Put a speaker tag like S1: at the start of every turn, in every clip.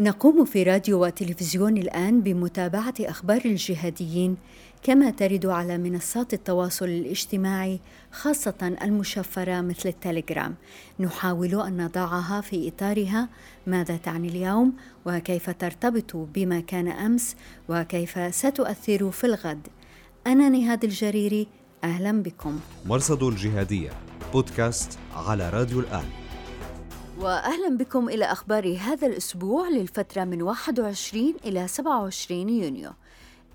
S1: نقوم في راديو وتلفزيون الآن بمتابعة أخبار الجهاديين كما ترد على منصات التواصل الاجتماعي خاصة المشفرة مثل التليجرام. نحاول أن نضعها في إطارها. ماذا تعني اليوم؟ وكيف ترتبط بما كان أمس؟ وكيف ستؤثر في الغد؟ أنا نهاد الجريري أهلا بكم.
S2: مرصد الجهادية بودكاست على راديو الآن.
S1: وأهلا بكم إلى أخبار هذا الأسبوع للفترة من 21 إلى 27 يونيو.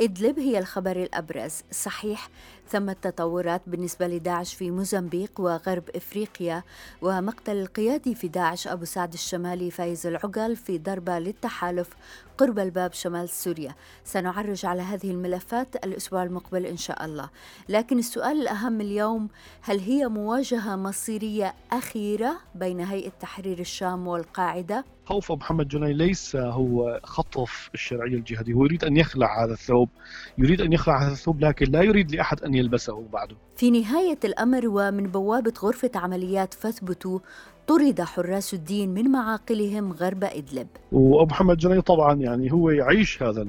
S1: إدلب هي الخبر الأبرز. صحيح ثمة تطورات بالنسبة لداعش في موزمبيق وغرب إفريقيا ومقتل القيادي في داعش أبو سعد الشمالي فايز العقل في ضربة للتحالف قرب الباب شمال سوريا سنعرج على هذه الملفات الأسبوع المقبل إن شاء الله لكن السؤال الأهم اليوم هل هي مواجهة مصيرية أخيرة بين هيئة تحرير الشام والقاعدة؟
S3: خوف محمد جني ليس هو خطف الشرعية الجهادية. هو يريد أن يخلع هذا الثوب يريد أن يخلع هذا الثوب لكن لا يريد لأحد أن يلبسه بعده.
S1: في نهاية الأمر ومن بوابة غرفة عمليات فثبتوا طرد حراس الدين من معاقلهم غرب إدلب.
S3: وأبو محمد جني طبعا يعني هو يعيش هذا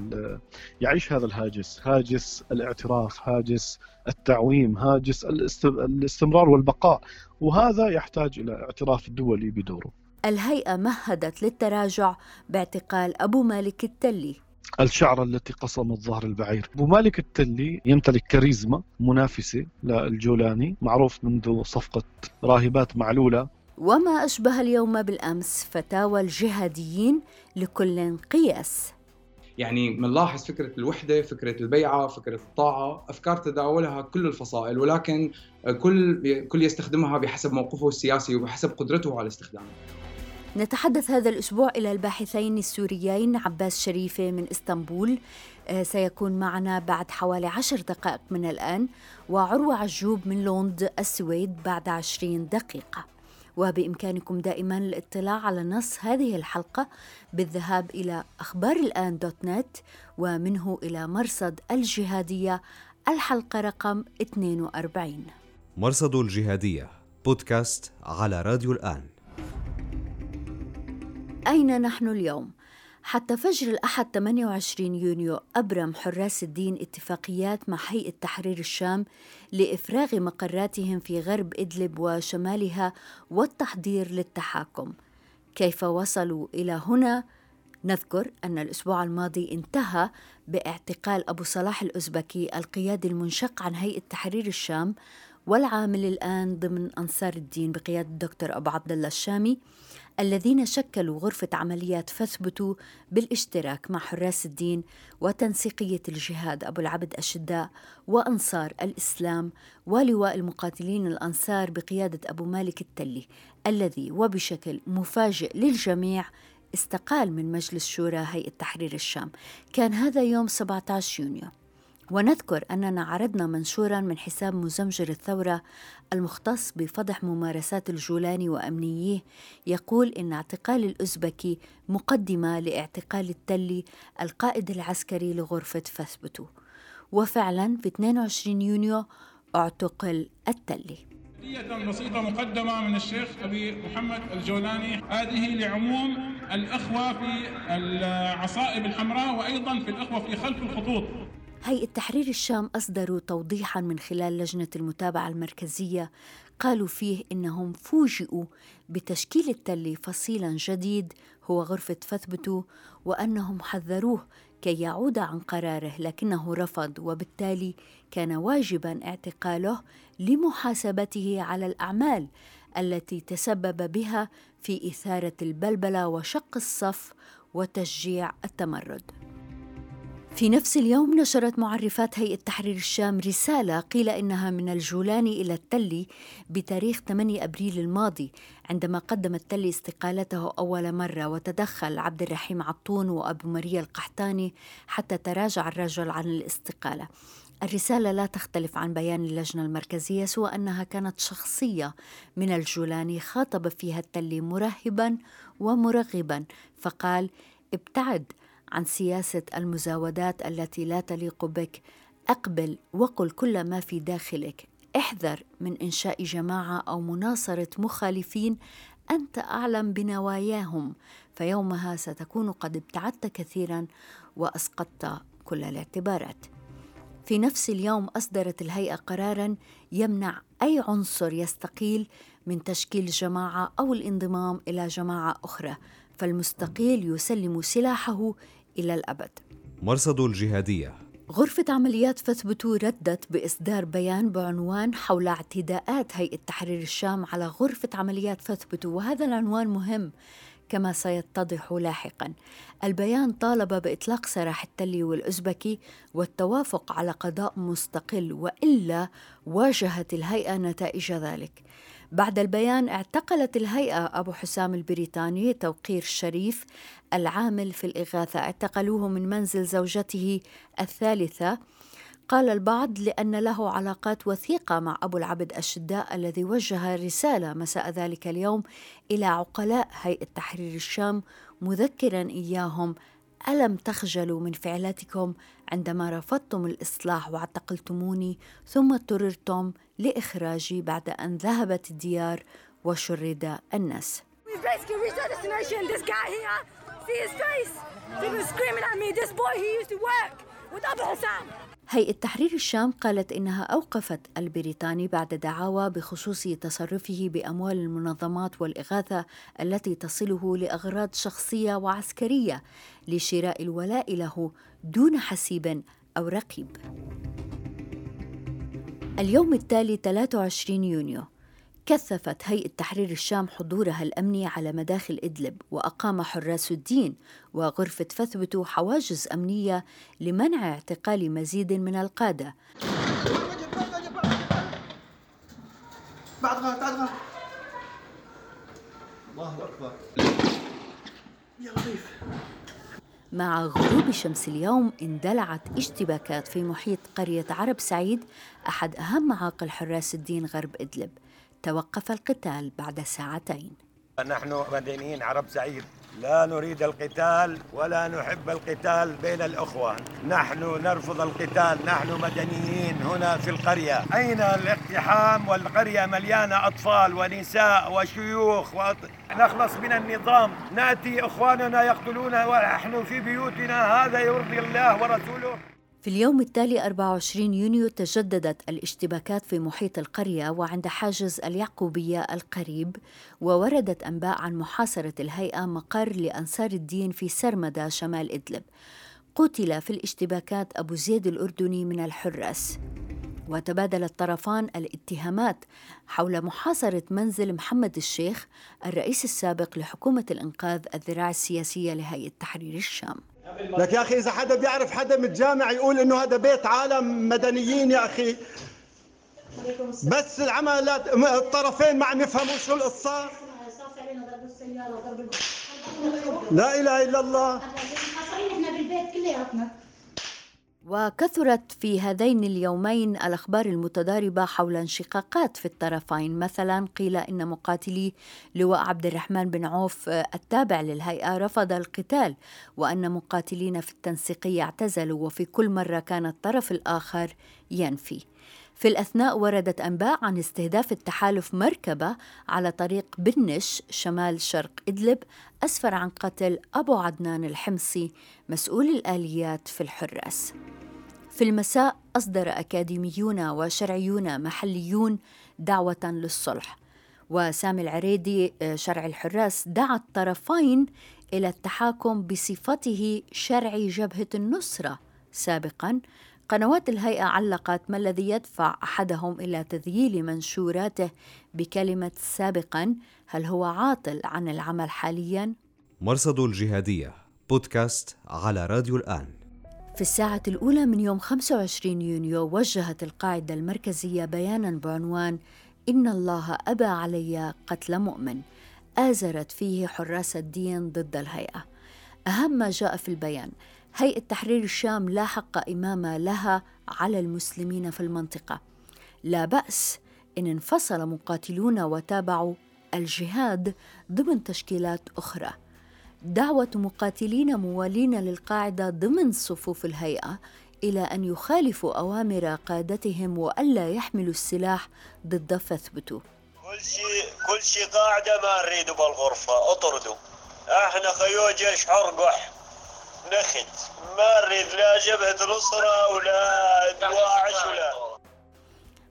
S3: يعيش هذا الهاجس هاجس الاعتراف هاجس التعويم هاجس الاستمرار والبقاء وهذا يحتاج إلى اعتراف دولي بدوره.
S1: الهيئة مهدت للتراجع باعتقال أبو مالك التلي.
S3: الشعرة التي قصمت ظهر البعير. أبو مالك التلي يمتلك كاريزما منافسة للجولاني معروف منذ صفقة راهبات معلولة.
S1: وما أشبه اليوم بالأمس فتاوى الجهاديين لكل قياس
S4: يعني بنلاحظ فكرة الوحدة فكرة البيعة فكرة الطاعة أفكار تداولها كل الفصائل ولكن كل كل يستخدمها بحسب موقفه السياسي وبحسب قدرته على استخدامها.
S1: نتحدث هذا الأسبوع إلى الباحثين السوريين عباس شريفة من إسطنبول. آه، سيكون معنا بعد حوالي عشر دقائق من الآن وعروة عجوب من لوند السويد بعد عشرين دقيقة. وبإمكانكم دائما الاطلاع على نص هذه الحلقة بالذهاب إلى أخبار الآن دوت نت ومنه إلى مرصد الجهادية. الحلقة رقم 42
S2: مرصد الجهادية بودكاست على راديو الآن.
S1: أين نحن اليوم؟ حتى فجر الأحد 28 يونيو أبرم حراس الدين اتفاقيات مع هيئة تحرير الشام لإفراغ مقراتهم في غرب إدلب وشمالها والتحضير للتحاكم. كيف وصلوا إلى هنا؟ نذكر أن الأسبوع الماضي انتهى باعتقال أبو صلاح الأزبكي القيادي المنشق عن هيئة تحرير الشام والعامل الآن ضمن أنصار الدين بقيادة الدكتور أبو عبد الله الشامي الذين شكلوا غرفة عمليات فثبتوا بالاشتراك مع حراس الدين وتنسيقية الجهاد أبو العبد الشداء وأنصار الإسلام ولواء المقاتلين الأنصار بقيادة أبو مالك التلي الذي وبشكل مفاجئ للجميع استقال من مجلس شورى هيئة تحرير الشام. كان هذا يوم 17 يونيو. ونذكر أننا عرضنا منشورا من حساب مزمجر الثورة المختص بفضح ممارسات الجولاني وأمنييه يقول إن اعتقال الأزبكي مقدمة لاعتقال التلي القائد العسكري لغرفة فثبتو وفعلا في 22 يونيو اعتقل التلي
S5: بسيطة مقدمة من الشيخ أبي محمد الجولاني هذه لعموم الأخوة في العصائب الحمراء وأيضا في الأخوة في خلف الخطوط.
S1: هيئة تحرير الشام أصدروا توضيحا من خلال لجنة المتابعة المركزية. قالوا فيه إنهم فوجئوا بتشكيل التلي فصيلا جديد هو غرفة فثبتو وأنهم حذروه كي يعود عن قراره لكنه رفض وبالتالي كان واجبا اعتقاله لمحاسبته على الأعمال التي تسبب بها في إثارة البلبلة وشق الصف وتشجيع التمرد. في نفس اليوم نشرت معرفات هيئة تحرير الشام رسالة قيل إنها من الجولاني إلى التلي بتاريخ 8 أبريل الماضي عندما قدم التلي استقالته أول مرة. وتدخل عبد الرحيم عطون وأبو مريا القحطاني حتى تراجع الرجل عن الاستقالة. الرسالة لا تختلف عن بيان اللجنة المركزية سوى أنها كانت شخصية من الجولاني خاطب فيها التلي مرهبا ومرغبا فقال ابتعد عن سياسة المزاودات التي لا تليق بك. أقبل وقل كل ما في داخلك. احذر من إنشاء جماعة أو مناصرة مخالفين أنت أعلم بنواياهم فيومها ستكون قد ابتعدت كثيرا وأسقطت كل الاعتبارات. في نفس اليوم أصدرت الهيئة قرارا يمنع أي عنصر يستقيل من تشكيل جماعة أو الانضمام إلى جماعة أخرى فالمستقيل يسلم سلاحه إلى الأبد.
S2: مرصد الجهادية.
S1: غرفة عمليات فثبتو ردت بإصدار بيان بعنوان حول اعتداءات هيئة تحرير الشام على غرفة عمليات فثبتو وهذا العنوان مهم كما سيتضح لاحقا. البيان طالب بإطلاق سراح التلي والازبكي والتوافق على قضاء مستقل وإلا واجهت الهيئة نتائج ذلك. بعد البيان اعتقلت الهيئة أبو حسام البريطاني توقير الشريف العامل في الإغاثة. اعتقلوه من منزل زوجته الثالثة. قال البعض لأن له علاقات وثيقة مع أبو العبد الشداء الذي وجه رسالة مساء ذلك اليوم إلى عقلاء هيئة تحرير الشام مذكرا إياهم ألم تخجلوا من فعلاتكم عندما رفضتم الإصلاح واعتقلتموني ثم اضطررتم لإخراجي بعد أن ذهبت الديار وشرد الناس. هيئة تحرير الشام قالت إنها أوقفت البريطاني بعد دعاوى بخصوص تصرفه بأموال المنظمات والإغاثة التي تصله لأغراض شخصية وعسكرية لشراء الولاء له دون حسيب أو رقيب. اليوم التالي 23 يونيو كثفت هيئة تحرير الشام حضورها الأمني على مداخل إدلب وأقام حراس الدين وغرفة فثبتوا حواجز أمنية لمنع اعتقال مزيد من القادة. بعد غلط بعد غلط الله أكبر. يا لطيف. مع غروب شمس اليوم اندلعت اشتباكات في محيط قرية عرب سعيد أحد أهم معاقل حراس الدين غرب إدلب. توقف القتال بعد ساعتين.
S6: نحن مدنيين عرب سعيد لا نريد القتال ولا نحب القتال بين الأخوة. نحن نرفض القتال. نحن مدنيين هنا في القرية. أين الاقتحام والقرية مليانة أطفال ونساء وشيوخ وأط... نخلص من النظام. نأتي إخواننا يقتلون ونحن في بيوتنا. هذا يرضي الله ورسوله.
S1: في اليوم التالي 24 يونيو تجددت الاشتباكات في محيط القرية وعند حاجز اليعقوبية القريب ووردت أنباء عن محاصرة الهيئة مقر لأنصار الدين في سرمدة شمال إدلب. قتل في الاشتباكات أبو زيد الأردني من الحراس. وتبادل الطرفان الاتهامات حول محاصرة منزل محمد الشيخ الرئيس السابق لحكومة الإنقاذ الذراع السياسية لهيئة تحرير الشام.
S7: لك يا أخي إذا حدا بيعرف حدا متجامع يقول إنه هذا بيت عالم مدنيين يا أخي. بس العملات الطرفين ما عم يفهموا شو القصة. لا إله إلا الله. إحنا بالبيت
S1: كلياتنا. وكثرت في هذين اليومين الأخبار المتضاربة حول انشقاقات في الطرفين. مثلا قيل إن مقاتلي لواء عبد الرحمن بن عوف التابع للهيئة رفض القتال وأن مقاتلين في التنسيقيه اعتزلوا وفي كل مرة كان الطرف الآخر ينفي. في الأثناء وردت أنباء عن استهداف التحالف مركبة على طريق بنش شمال شرق إدلب أسفر عن قتل أبو عدنان الحمصي مسؤول الآليات في الحراس. في المساء أصدر أكاديميون وشرعيون محليون دعوة للصلح وسامي العريدي آه، شرع الحراس دعا الطرفين إلى التحاكم بصفته شرعي جبهة النصرة سابقا قنوات الهيئة علقت ما الذي يدفع أحدهم إلى تذييل منشوراته بكلمة سابقا هل هو عاطل عن العمل حاليا؟
S2: مرصد الجهادية بودكاست على راديو الآن.
S1: في الساعة الأولى من يوم 25 يونيو وجهت القاعدة المركزية بيانا بعنوان إن الله أبى علي قتل مؤمن. آزرت فيه حراس الدين ضد الهيئة. أهم ما جاء في البيان هيئة تحرير الشام لا حق إمام لها على المسلمين في المنطقة. لا بأس إن انفصل مقاتلون وتابعوا الجهاد ضمن تشكيلات أخرى. دعوة مقاتلين موالين للقاعدة ضمن صفوف الهيئة إلى أن يخالفوا أوامر قادتهم وألا يحملوا السلاح ضد فثبتوا
S6: كل شيء كل شيء قاعدة ما نريده بالغرفة اطردوا. إحنا خيو جيش حرقح. نخت. ما نريد لا جبهة نصره ولا دواعش ولا.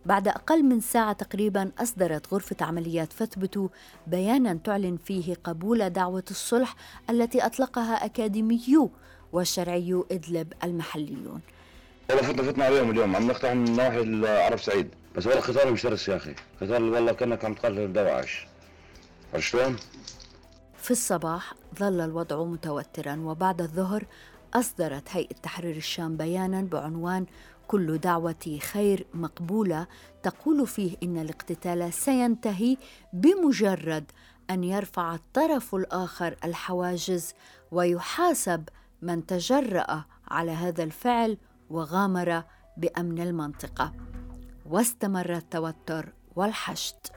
S1: بعد أقل من ساعة تقريبا أصدرت غرفة عمليات فثبتوا بيانا تعلن فيه قبول دعوة الصلح التي أطلقها أكاديميو وشرعيو إدلب المحليون.
S8: والله فتنا فتنا عليهم اليوم. عم نقطع من نواحي العرب سعيد. بس والله قتال مش شرس يا أخي. قتال والله كأنك عم تقاتل دواعش. عرفت شلون؟
S1: في الصباح ظل الوضع متوترا وبعد الظهر أصدرت هيئة تحرير الشام بيانا بعنوان كل دعوة خير مقبولة تقول فيه إن الاقتتال سينتهي بمجرد أن يرفع الطرف الآخر الحواجز ويحاسب من تجرأ على هذا الفعل وغامر بأمن المنطقة. واستمر التوتر والحشد.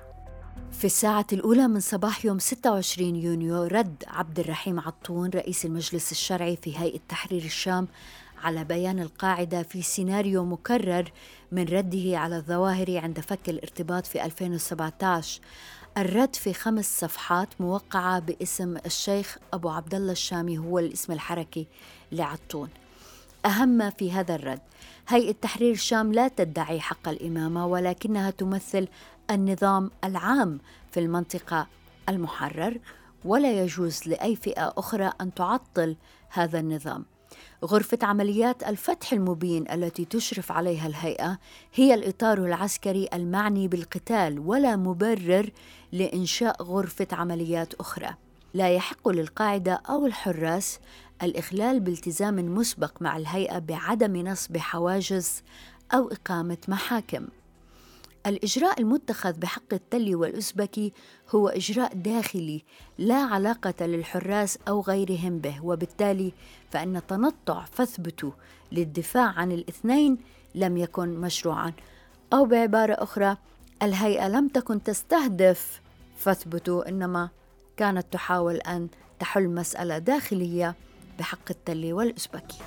S1: في الساعة الأولى من صباح يوم 26 يونيو رد عبد الرحيم عطون رئيس المجلس الشرعي في هيئة تحرير الشام على بيان القاعدة في سيناريو مكرر من رده على الظواهر عند فك الارتباط في 2017 الرد في خمس صفحات موقعة باسم الشيخ أبو عبد الله الشامي هو الاسم الحركي لعطون. أهم ما في هذا الرد هيئة تحرير الشام لا تدعي حق الإمامة ولكنها تمثل النظام العام في المنطقة المحرر ولا يجوز لأي فئة أخرى أن تعطل هذا النظام غرفة عمليات الفتح المبين التي تشرف عليها الهيئة هي الإطار العسكري المعني بالقتال ولا مبرر لإنشاء غرفة عمليات أخرى. لا يحق للقاعدة أو الحراس الإخلال بالتزام مسبق مع الهيئة بعدم نصب حواجز أو إقامة محاكم. الإجراء المتخذ بحق التلي والأزبكي هو إجراء داخلي لا علاقة للحراس أو غيرهم به وبالتالي فإن تنطع فثبتوا للدفاع عن الاثنين لم يكن مشروعا. أو بعبارة أخرى الهيئة لم تكن تستهدف فثبتوا إنما كانت تحاول أن تحل مسألة داخلية بحق التلي والأزبكي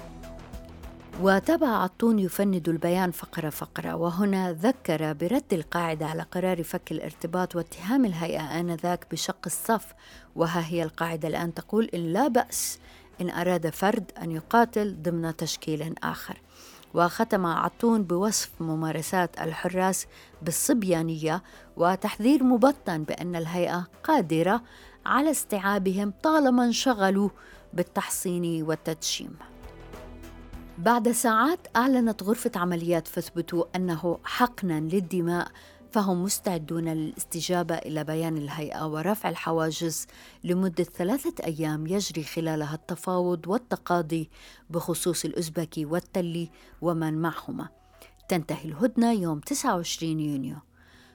S1: وتابع عطون يفند البيان فقرة فقرة. وهنا ذكر برد القاعدة على قرار فك الارتباط واتهام الهيئة آنذاك بشق الصف. وها هي القاعدة الآن تقول إن لا بأس إن أراد فرد أن يقاتل ضمن تشكيل آخر. وختم عطون بوصف ممارسات الحراس بالصبيانية وتحذير مبطن بأن الهيئة قادرة على استيعابهم طالما انشغلوا بالتحصين والتدشيم. بعد ساعات أعلنت غرفة عمليات فثبتوا أنه حقنا للدماء فهم مستعدون للاستجابة إلى بيان الهيئة ورفع الحواجز لمدة ثلاثة أيام يجري خلالها التفاوض والتقاضي بخصوص الأزبكي والتلي ومن معهما. تنتهي الهدنة يوم 29 يونيو.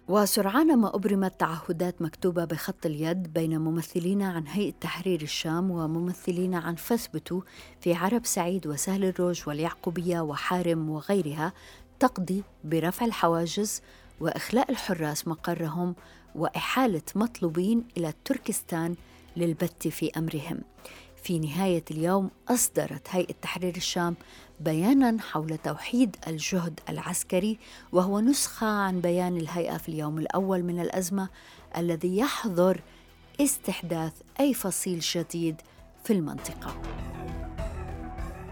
S1: وسرعان ما أبرمت تعهدات مكتوبة بخط اليد بين ممثلين عن هيئة تحرير الشام وممثلين عن فثبتوا في عرب سعيد وسهل الروج واليعقوبية وحارم وغيرها تقضي برفع الحواجز وإخلاء الحراس مقرهم وإحالة مطلوبين إلى تركستان للبت في أمرهم. في نهاية اليوم أصدرت هيئة تحرير الشام بيانا حول توحيد الجهد العسكري وهو نسخة عن بيان الهيئة في اليوم الأول من الأزمة الذي يحظر استحداث أي فصيل جديد في المنطقة.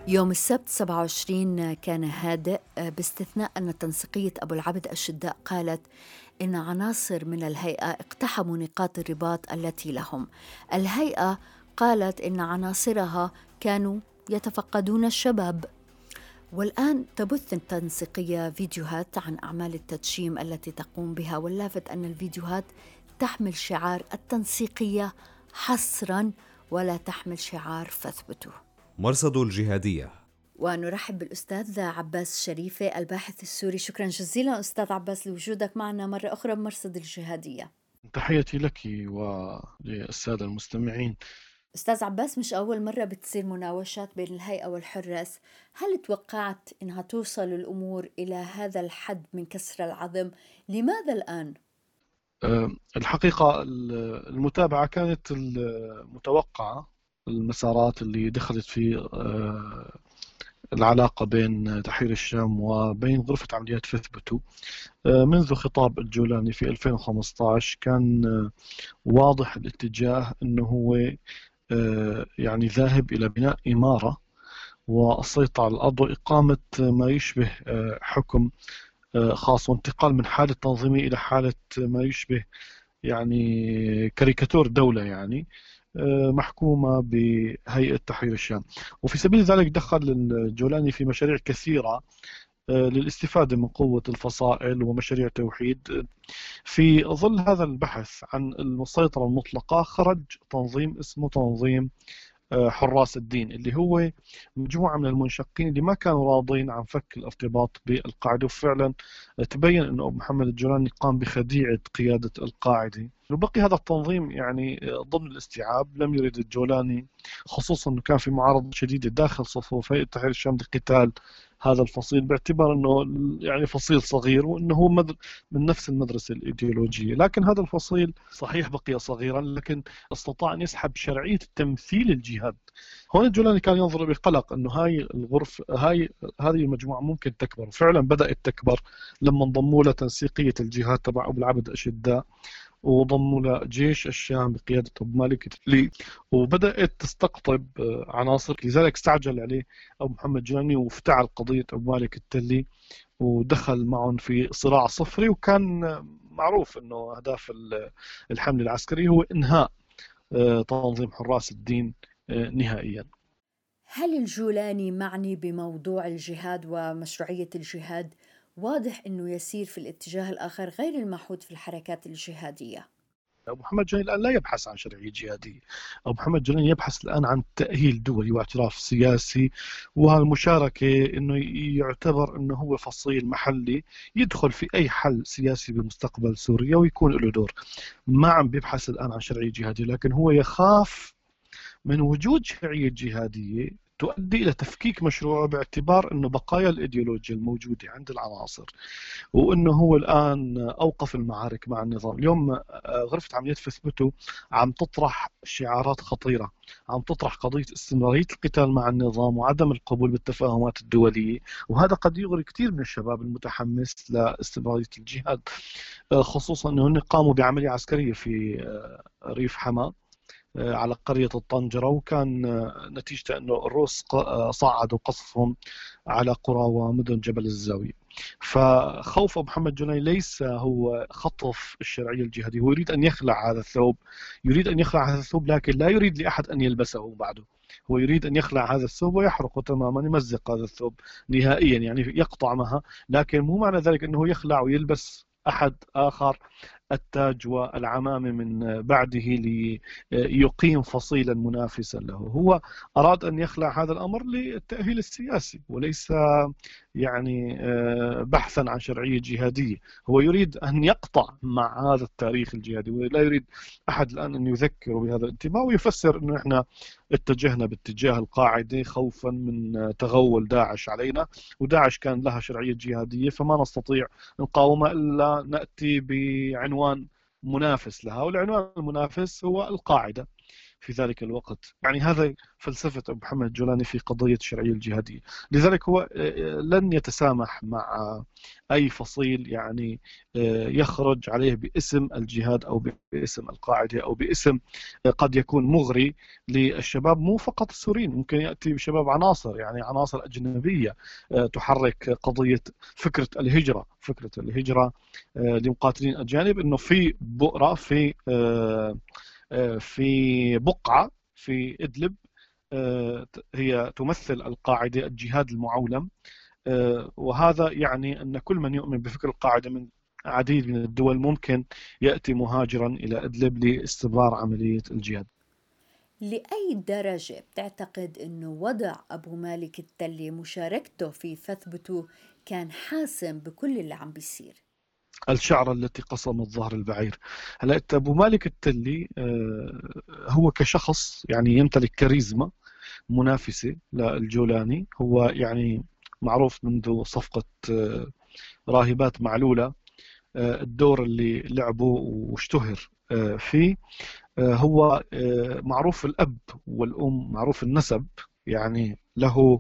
S1: يوم السبت 27 كان هادئ باستثناء أن تنسيقية أبو العبد الشداء قالت إن عناصر من الهيئة اقتحموا نقاط الرباط التي لهم. الهيئة قالت إن عناصرها كانوا يتفقدون الشباب. والآن تبث التنسيقية فيديوهات عن أعمال التدشيم التي تقوم بها واللافت أن الفيديوهات تحمل شعار التنسيقية حصرا ولا تحمل شعار فاثبتوا
S2: مرصد الجهادية.
S1: ونرحب بالأستاذ عباس شريفة الباحث السوري. شكرا جزيلا أستاذ عباس لوجودك معنا مرة أخرى بمرصد الجهادية.
S3: تحياتي لك وللسادة المستمعين.
S1: أستاذ عباس مش أول مرة بتصير مناوشات بين الهيئة والحراس. هل توقعت أنها توصل الأمور إلى هذا الحد من كسر العظم؟ لماذا الآن؟
S3: الحقيقة المتابعة كانت المتوقعة المسارات اللي دخلت في العلاقة بين تحرير الشام وبين غرفة عمليات فثبتو منذ خطاب الجولاني في 2015 كان واضح الاتجاه أنه هو يعني ذاهب إلى بناء إمارة والسيطرة على الأرض وإقامة ما يشبه حكم خاص وانتقال من حالة تنظيمي إلى حالة ما يشبه يعني كاريكاتور دولة يعني محكومة بهيئة تحرير الشام. وفي سبيل ذلك دخل الجولاني في مشاريع كثيرة للاستفادة من قوة الفصائل ومشاريع توحيد. في ظل هذا البحث عن السيطرة المطلقة خرج تنظيم اسمه تنظيم آه، حراس الدين اللي هو مجموعة من المنشقين اللي ما كانوا راضين عن فك الارتباط بالقاعدة. وفعلا تبين أنه أبو محمد الجولاني قام بخديعة قيادة القاعدة. وبقي هذا التنظيم يعني ضمن الاستيعاب. لم يرد الجولاني خصوصا أنه كان في معارضة شديدة داخل صفوف هيئة تحرير الشام لقتال هذا الفصيل باعتبار إنه يعني فصيل صغير وإنه هو من نفس المدرسة الإيديولوجية، لكن هذا الفصيل صحيح بقي صغيرا لكن استطاع أن يسحب شرعية تمثيل الجهاد. هون الجولاني كان ينظر بقلق إنه هاي الغرف هاي هذه المجموعة ممكن تكبر، وفعلا بدأت تكبر لما انضموا لها تنسيقيه الجهاد تبع أبو العبد أشداء. وضموا لجيش الشام بقيادة أبو مالك التلي وبدأت تستقطب آه، عناصر. لذلك استعجل عليه أبو محمد جاني وافتعل قضية أبو مالك التلي ودخل معهم في صراع صفري. وكان معروف أنه أهداف الحمل العسكري هو إنهاء آه، تنظيم حراس الدين آه، نهائيا.
S1: هل الجولاني معني بموضوع الجهاد ومشروعية الجهاد واضح أنه يسير في الاتجاه الآخر غير المعهود في الحركات الجهادية.
S3: أبو محمد جنين الآن لا يبحث عن شرعية جهادية. أبو محمد جنين يبحث الآن عن تأهيل دولي واعتراف سياسي والمشاركة أنه يعتبر أنه هو فصيل محلي يدخل في أي حل سياسي بمستقبل سوريا ويكون له دور. ما عم بيبحث الآن عن شرعية جهادية لكن هو يخاف من وجود شرعية جهادية تؤدي إلى تفكيك مشروعه باعتبار أنه بقايا الإيديولوجيا الموجودة عند العناصر وأنه هو الآن أوقف المعارك مع النظام. اليوم آه، غرفة عمليات فثبته عم تطرح شعارات خطيرة عم تطرح قضية استمرارية القتال مع النظام وعدم القبول بالتفاهمات الدولية وهذا قد يغري كثير من الشباب المتحمس لاستمرارية الجهاد آه، خصوصا أنه قاموا بعملية عسكرية في آه، ريف حما. آه، على قرية الطنجرة وكان آه، نتيجة أنه الروس آه، صعدوا قصفهم على قرى ومدن جبل الزاوية. فخوف محمد جني ليس هو خطف الشرعية الجهادية هو يريد أن يخلع هذا الثوب. يريد أن يخلع هذا الثوب لكن لا يريد لأحد أن يلبسه بعده. هو يريد أن يخلع هذا الثوب ويحرقه تماما يمزق هذا الثوب نهائيا يعني يقطع معها. لكن مو معنى ذلك أنه يخلع ويلبس أحد آخر. التاج والعمامة من بعده ليقيم فصيلا منافسا له. هو أراد أن يخلع هذا الأمر للتأهيل السياسي وليس يعني آه، بحثا عن شرعية جهادية. هو يريد أن يقطع مع هذا التاريخ الجهادي ولا يريد أحد الآن أن يذكر بهذا الانتماء ويفسر أنه إحنا اتجهنا باتجاه القاعدة خوفا من تغول داعش علينا وداعش كان لها شرعية جهادية فما نستطيع نقاومها إلا نأتي بعنوان منافس لها والعنوان المنافس هو القاعدة. في ذلك الوقت. يعني هذا فلسفة أبو محمد الجولاني في قضية الشرعية الجهادية. لذلك هو آه، لن يتسامح مع أي فصيل يعني آه، يخرج عليه باسم الجهاد أو باسم القاعدة أو باسم آه، قد يكون مغري للشباب. مو فقط السوريين ممكن يأتي بشباب عناصر يعني عناصر أجنبية تحرك قضية فكرة الهجرة. فكرة الهجرة لمقاتلين أجانب أنه في بؤرة في في بقعة في إدلب آه، هي تمثل القاعدة الجهاد المعولم. آه، وهذا يعني أن كل من يؤمن بفكر القاعدة من عديد من الدول ممكن يأتي مهاجرا إلى إدلب لاستمرار عملية الجهاد.
S1: لأي درجة بتعتقد أنه وضع أبو مالك التلي مشاركته في فثبته كان حاسم بكل اللي عم بيصير؟
S3: الشعرة التي قصمت ظهر البعير. هلا أبو مالك التلي آه، هو كشخص يعني يمتلك كاريزما منافسة للجولاني. هو يعني معروف منذ صفقة آه، راهبات معلولة آه، الدور اللي لعبه واشتهر فيه. هو معروف الأب والأم معروف النسب يعني له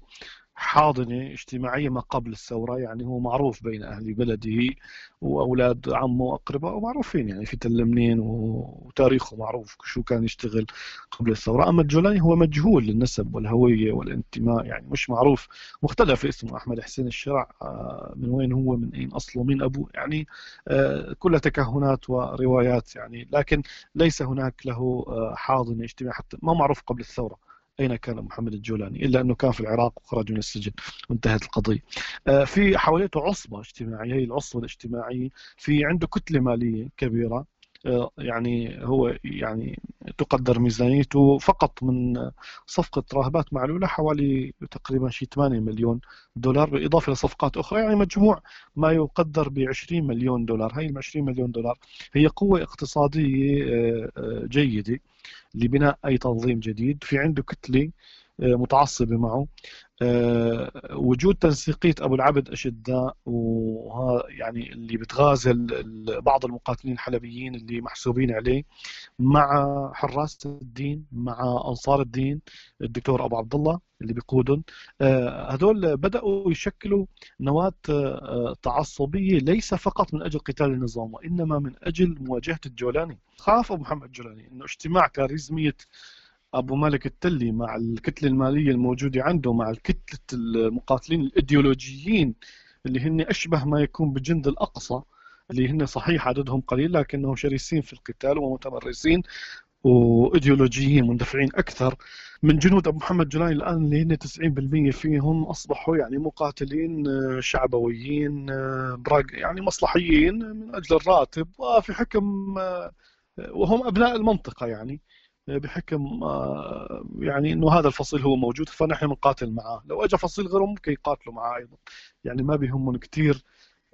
S3: حاضنة اجتماعية ما قبل الثورة يعني هو معروف بين أهل بلده وأولاد عمه وأقربائه معروفين يعني في تل منين وتاريخه معروف شو كان يشتغل قبل الثورة. أما الجولاني هو مجهول للنسب والهوية والانتماء يعني مش معروف. مختلف اسمه أحمد حسين الشرع آه، من وين هو من أين أصله مين أبوه يعني آه، كلها تكهنات وروايات يعني لكن ليس هناك له آه، حاضنة اجتماعية حتى ما معروف قبل الثورة. أين كان محمد الجولاني؟ إلا أنه كان في العراق وخرج من السجن وانتهت القضية. آه، في حواليته عصبة اجتماعية هي العصبة الاجتماعية في عنده كتلة مالية كبيرة. يعني هو يعني تقدر ميزانيته فقط من صفقة راهبات معلولة حوالي تقريبا شيء 8 مليون دولار بالإضافة لصفقات أخرى. يعني مجموع ما يقدر ب 20 مليون دولار. هاي ال 20 مليون دولار هي قوة اقتصادية آه، جيدة لبناء أي تنظيم جديد. في عنده كتلة آه، متعصبة معه. آه، وجود تنسيقية أبو العبد أشداء وها يعني اللي بتغازل بعض المقاتلين الحلبيين اللي محسوبين عليه مع حراس الدين مع أنصار الدين الدكتور أبو عبد الله اللي بيقودهم. آه، هذول بدأوا يشكلوا نواة تعصبية ليس فقط من أجل قتال النظام وإنما من أجل مواجهة الجولاني. خاف أبو محمد الجولاني أنه اجتماع كاريزمية أبو مالك التلي مع الكتله المالية الموجودة عنده مع كتله المقاتلين الإيديولوجيين اللي هن أشبه ما يكون بجند الأقصى اللي هن صحيح عددهم قليل لكنهم شرسين في القتال ومتمرسين وإيديولوجيين مندفعين أكثر. من جنود أبو محمد جولاني الآن اللي هن 90% فيهم أصبحوا يعني مقاتلين آه، شعبويين آه، يعني مصلحيين من أجل الراتب وفي حكم آه، وهم أبناء المنطقة يعني. بحكم آه، يعني إنه هذا الفصيل هو موجود فنحن بنقاتل معاه. لو اجى فصيل غيره ممكن يقاتلوا معاه أيضا. يعني ما بيهمهم كثير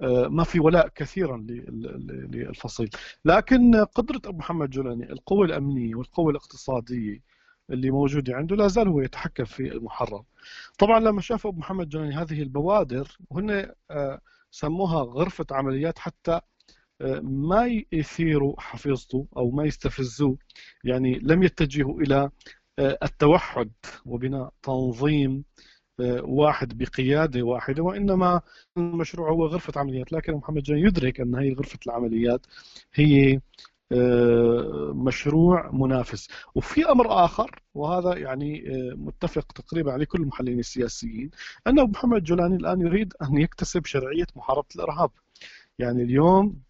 S3: آه، ما في ولاء كثيرا للفصيل. لكن قدرة أبو محمد جولاني القوة الأمنية والقوة الاقتصادية اللي موجودة عنده لا زال هو يتحكم في المحرر. طبعا لما شاف أبو محمد جولاني هذه البوادر وهن آه، سموها غرفة عمليات حتى ما يثيروا حفيظته أو ما يستفزوه يعني لم يتجهوا إلى آه، التوحد وبناء تنظيم آه، واحد بقيادة واحدة وإنما المشروع هو غرفة عمليات. لكن محمد جان يدرك أن هي غرفة العمليات هي آه، مشروع منافس. وفي أمر آخر وهذا يعني متفق تقريبا عليه كل المحللين السياسيين أن محمد جولاني الآن يريد أن يكتسب شرعية محاربة الإرهاب. يعني اليوم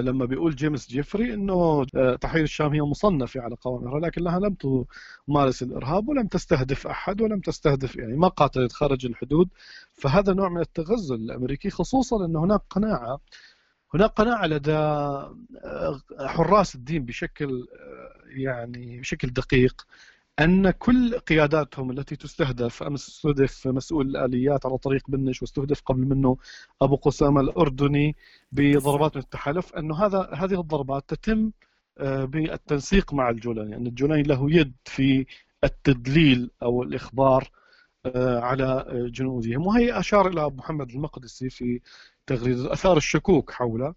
S3: لما بيقول جيمس جيفري إنه آه، تحرير الشام هي مصنفه على قوائم الارهاب لكنها لم تمارس الإرهاب ولم تستهدف أحد ولم تستهدف يعني ما قاتلت خارج الحدود. فهذا نوع من التغزل الأمريكي خصوصا ان هناك قناعة هناك قناعة لدى آه، حراس الدين بشكل يعني بشكل دقيق. أن كل قياداتهم التي تستهدف أمس استهدف مسؤول الآليات على طريق بنش واستهدف قبل منه أبو قسامة الأردني بضربات من التحالف أنه هذا هذه الضربات تتم آه، بالتنسيق مع الجولاني أن الجولاني له يد في التدليل أو الإخبار آه، على جنودهم وهي أشار إلى محمد المقدسي في تغريدة أثار الشكوك حوله.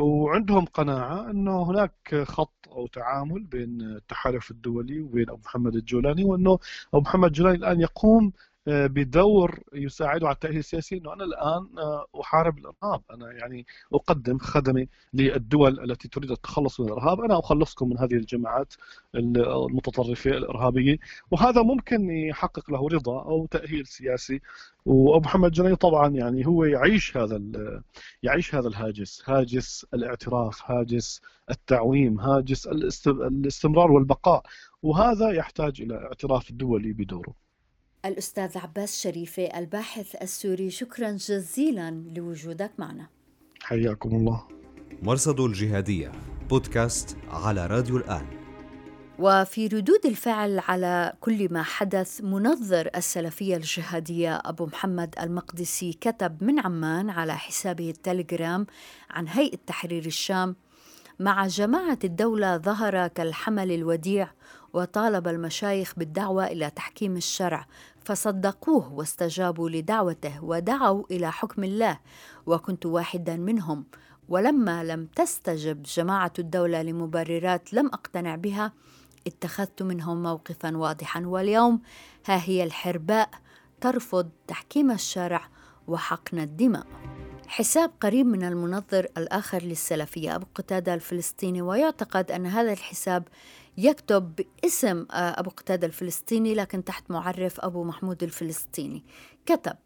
S3: وعندهم قناعة أنه هناك خط أو تعامل بين التحالف الدولي وبين أبو محمد الجولاني وأنه أبو محمد الجولاني الآن يقوم بدور يساعده على التأهيل السياسي أنه أنا الآن آه، أحارب الإرهاب. أنا يعني أقدم خدمة للدول التي تريد التخلص من الإرهاب. أنا أخلصكم من هذه الجماعات المتطرفة الإرهابية. وهذا ممكن يحقق له رضا أو تأهيل سياسي. وأبو محمد جني طبعا يعني هو يعيش هذا يعيش هذا الهاجس. هاجس الاعتراف هاجس التعويم هاجس الاستمرار والبقاء. وهذا يحتاج إلى اعتراف دولي بدوره.
S1: الأستاذ عباس شريفة الباحث السوري. شكرا جزيلا لوجودك معنا.
S3: حياكم الله.
S2: مرصد الجهادية بودكاست على راديو الآن.
S1: وفي ردود الفعل على كل ما حدث منظر السلفية الجهادية أبو محمد المقدسي كتب من عمان على حسابه التليجرام عن هيئة تحرير الشام مع جماعة الدولة ظهر كالحمل الوديع وطالب المشايخ بالدعوة إلى تحكيم الشرع فصدقوه واستجابوا لدعوته ودعوا إلى حكم الله وكنت واحدا منهم. ولما لم تستجب جماعة الدولة لمبررات لم أقتنع بها اتخذت منهم موقفا واضحا. واليوم ها هي الحرباء ترفض تحكيم الشرع وحقن الدماء. حساب قريب من المنظر الآخر للسلفية أبو قتادة الفلسطيني ويعتقد أن هذا الحساب يكتب باسم آه، أبو قتادة الفلسطيني لكن تحت معرف أبو محمود الفلسطيني. كتب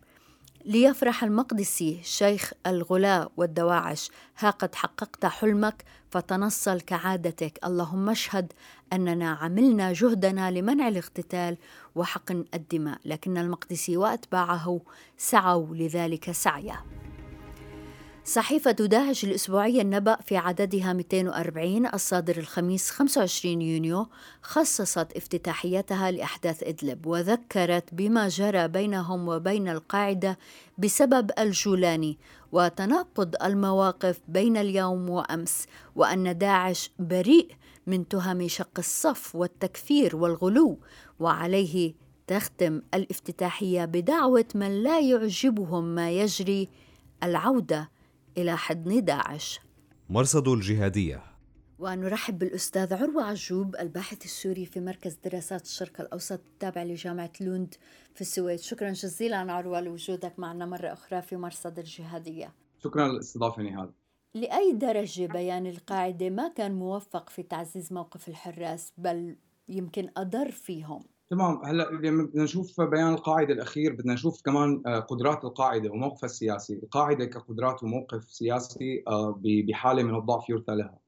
S1: ليفرح المقدسي شيخ الغلاء والدواعش ها قد حققت حلمك فتنصل كعادتك. اللهم اشهد أننا عملنا جهدنا لمنع الاقتتال وحقن الدماء لكن المقدسي وأتباعه سعوا لذلك سعيا. صحيفة داعش الأسبوعية النبأ في عددها 240 الصادر الخميس 25 يونيو خصصت افتتاحيتها لأحداث إدلب وذكرت بما جرى بينهم وبين القاعدة بسبب الجولاني وتناقض المواقف بين اليوم وأمس وأن داعش بريء من تهم شق الصف والتكفير والغلو وعليه تختم الافتتاحية بدعوة من لا يعجبهم ما يجري العودة إلى حضن داعش
S2: مرصد الجهادية.
S1: ونرحب بالأستاذ عروة عجوب الباحث السوري في مركز دراسات الشرق الأوسط التابع لجامعة لوند في السويد. شكرا جزيلا عروة لوجودك معنا مرة أخرى في مرصد الجهادية.
S4: شكرا للاستضافة نهاد.
S1: لأي درجة بيان القاعدة ما كان موفق في تعزيز موقف الحراس بل يمكن أضر فيهم؟
S4: تمام. هلأ لما بدنا نشوف بيان القاعدة الأخير بدنا نشوف كمان آه، قدرات القاعدة وموقفها السياسي، القاعدة كقدرات وموقف سياسي آه، بحالة من الضعف يرثى لها.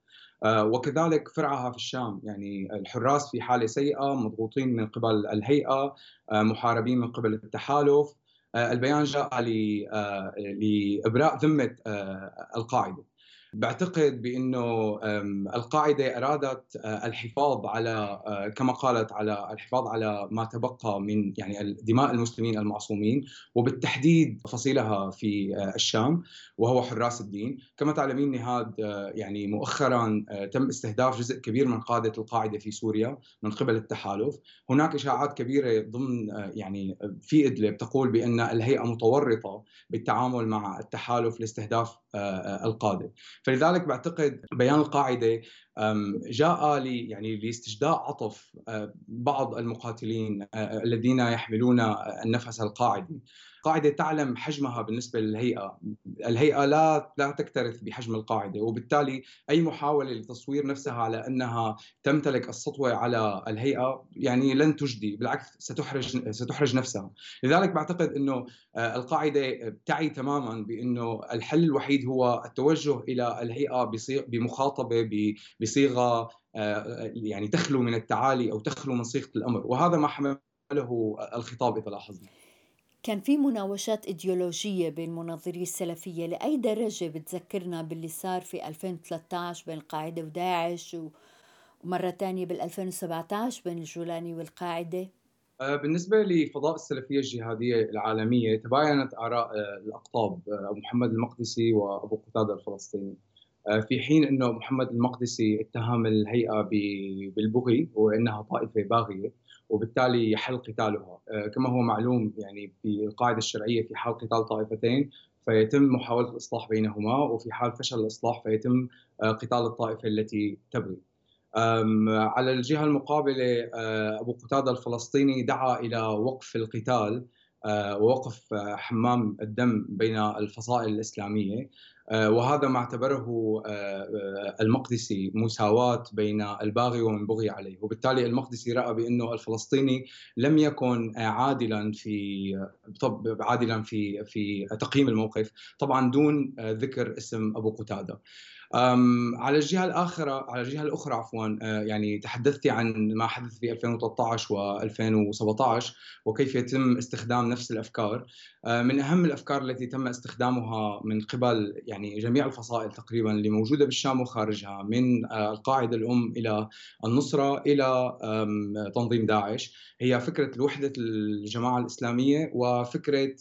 S4: آه، وكذلك فرعها في الشام. يعني الحراس في حالة سيئة مضغوطين من قبل الهيئة محاربين من قبل التحالف. البيان جاء لإبراء ذمة القاعدة. بعتقد بأنه القاعدة أرادت الحفاظ على كما قالت على الحفاظ على ما تبقى من يعني دماء المسلمين المعصومين وبالتحديد فصيلها في الشام وهو حراس الدين، كما تعلمين نهاد يعني مؤخرا تم استهداف جزء كبير من قادة القاعدة في سوريا من قبل التحالف، هناك إشاعات كبيرة ضمن يعني في إدلب تقول بأن الهيئة متورطة بالتعامل مع التحالف لاستهداف القاده. فلذلك بعتقد بيان القاعدة جاء لي يعني لاستجداء عطف بعض المقاتلين الذين يحملون النفس القاعدي القاعدة تعلم حجمها بالنسبة للهيئة، الهيئة لا لا تكترث بحجم القاعدة وبالتالي أي محاولة لتصوير نفسها على أنها تمتلك السطوة على الهيئة يعني لن تجدي بالعكس ستحرج ستحرج نفسها، لذلك بعتقد إنه آه، القاعدة تعي تماما بإنه الحل الوحيد هو التوجه إلى الهيئة بمخاطبة بصيغة آه، يعني تخلو من التعالي أو تخلو من صيغة الأمر. وهذا ما حمله الخطاب إذا لاحظنا.
S1: كان في مناوشات إيديولوجية بين مناظري السلفية لأي درجة بتذكرنا باللي صار في 2013 بين القاعدة وداعش ومرة تانية بال 2017 بين الجولاني والقاعدة؟
S4: آه، بالنسبة لفضاء السلفية الجهادية العالمية تباينت آراء آه، الأقطاب آه، أبو محمد المقدسي وأبو قتادة الفلسطيني في حين أنه محمد المقدسي اتهم الهيئة بالبغي وأنها طائفة باغية وبالتالي يحل قتالها آه، كما هو معلوم يعني في القاعده الشرعية في حال قتال طائفتين فيتم محاولة الإصلاح بينهما وفي حال فشل الإصلاح فيتم آه، قتال الطائفة التي تبغي. على الجهة المقابلة آه، أبو قتادة الفلسطيني دعا إلى وقف القتال ووقف حمام الدم بين الفصائل الإسلامية وهذا ما اعتبره آه، آه، المقدسي مساواة بين الباغي ومن بغي عليه. وبالتالي المقدسي رأى بأنه الفلسطيني لم يكن عادلا في عادلا في في تقييم الموقف طبعا دون ذكر اسم أبو قتادة. على الجهة الاخرى على الجهة الأخرى عفوا آه، يعني تحدثت عن ما حدث في 2013 و2017 وكيف يتم استخدام نفس الأفكار. آه، من أهم الأفكار التي تم استخدامها من قبل يعني جميع الفصائل تقريبا اللي موجودة بالشام وخارجها من آه، القاعدة الأم إلى النصرة إلى تنظيم داعش هي فكرة وحده الجماعة الإسلامية وفكرة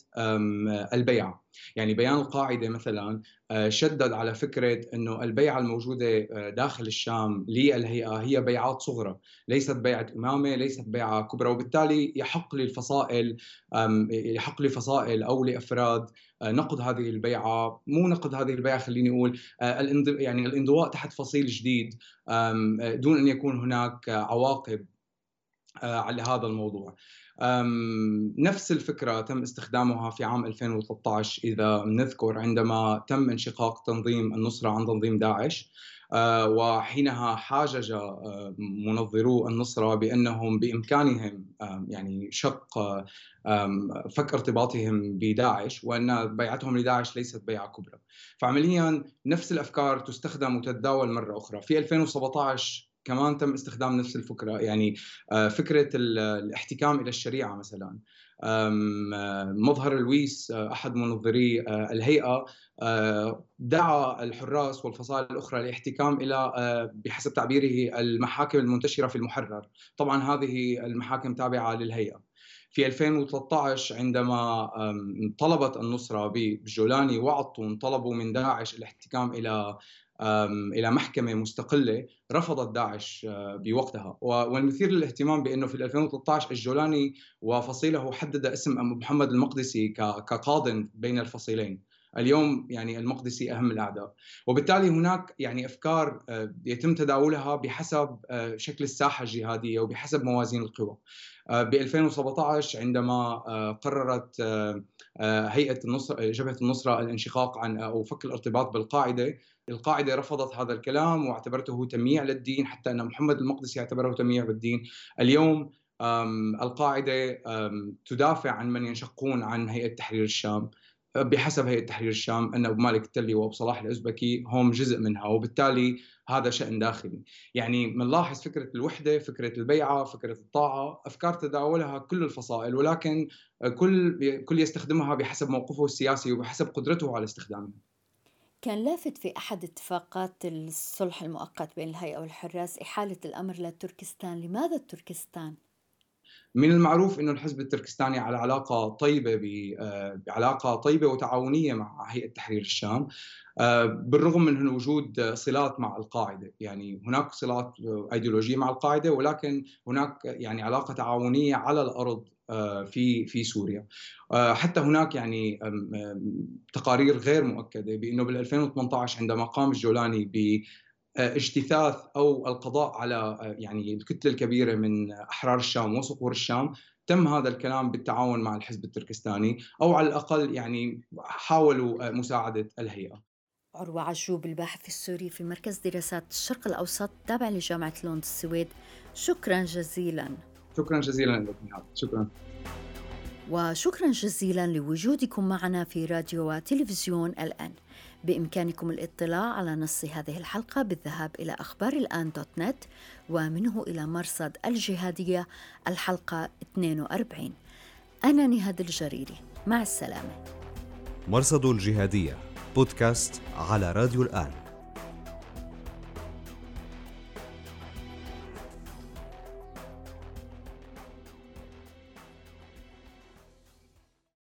S4: البيعه يعني بيان القاعدة مثلا آه، شدد على فكرة إنه البيعة الموجودة آه، داخل الشام للهيئة هي بيعات صغرى، ليست بيعة إمامة، ليست بيعة كبرى، وبالتالي يحق للفصائل يحق لفصائل أو لأفراد آه، نقد هذه البيعة، مو نقد هذه البيعة خليني أقول يعني الانضواء تحت فصيل جديد دون أن يكون هناك عواقب على هذا الموضوع. نفس الفكرة تم استخدامها في عام 2013 إذا نذكر عندما تم انشقاق تنظيم النصرة عن تنظيم داعش. آه، وحينها حاجج آه، منظرو النصرة بأنهم بإمكانهم يعني شق فك ارتباطهم بداعش وأن بيعتهم لداعش ليست بيعة كبرى. فعمليا نفس الأفكار تستخدم وتتداول مرة أخرى. في 2017 كمان تم استخدام نفس الفكرة يعني آه، فكرة الاحتكام إلى الشريعة مثلا مظهر الويس أحد منظري الهيئة دعا الحراس والفصائل الأخرى للاحتكام إلى بحسب تعبيره المحاكم المنتشرة في المحرر، طبعا هذه المحاكم تابعة للهيئة. في 2013 عندما طلبت النصرة بجولاني وعطون طلبوا من داعش الاحتكام إلى إلى محكمة مستقلة رفضت داعش بوقتها. والمثير للاهتمام بأنه في 2013 الجولاني وفصيله حدد اسم محمد المقدسي كقاض بين الفصيلين. اليوم يعني المقدسي أهم الاعداء وبالتالي هناك يعني أفكار يتم تداولها بحسب شكل الساحة الجهادية وبحسب موازين القوى. ب 2017 عندما قررت هيئة النصره جبهة النصره الانشقاق عن أو فك الارتباط بالقاعدة القاعدة رفضت هذا الكلام واعتبرته تمييع للدين حتى أن محمد المقدسي اعتبره تمييع بالدين. اليوم القاعدة تدافع عن من ينشقون عن هيئة تحرير الشام. بحسب هيئة تحرير الشام أن أبو مالك التلي وأبو صلاح الأزبكي هم جزء منها وبالتالي هذا شأن داخلي. يعني بنلاحظ فكرة الوحدة فكرة البيعة فكرة الطاعة أفكار تداولها كل الفصائل ولكن كل كل يستخدمها بحسب موقفه السياسي وبحسب قدرته على استخدامها.
S1: كان لافت في أحد اتفاقات الصلح المؤقت بين الهيئة والحراس إحالة الأمر لتركستان. لماذا تركستان؟
S4: من المعروف إنه الحزب التركستاني على علاقة طيبة بعلاقة طيبة وتعاونية مع هيئة تحرير الشام آه، بالرغم من وجود صلات مع القاعدة. يعني هناك صلات ايديولوجيه مع القاعدة ولكن هناك يعني علاقة تعاونية على الأرض آه، في في سوريا. آه، حتى هناك يعني تقارير غير مؤكدة بإنه بال 2018 عندما قام الجولاني اجتثاث أو القضاء على يعني الكتلة الكبيرة من أحرار الشام وصقور الشام تم هذا الكلام بالتعاون مع الحزب التركستاني أو على الأقل يعني حاولوا مساعدة الهيئة.
S1: عروة عجوب الباحث السوري في مركز دراسات الشرق الأوسط تابع لجامعة لوند السويد شكرا جزيلا.
S4: شكرا جزيلا لك نهاد شكرا.
S1: وشكرا جزيلا لوجودكم معنا في راديو وتلفزيون الآن. بإمكانكم الاطلاع على نص هذه الحلقة بالذهاب إلى أخبار الآن دوت نت ومنه إلى مرصد الجهادية الحلقة 42 أنا نهاد الجريري مع السلامة.
S2: مرصد الجهادية بودكاست على راديو الآن.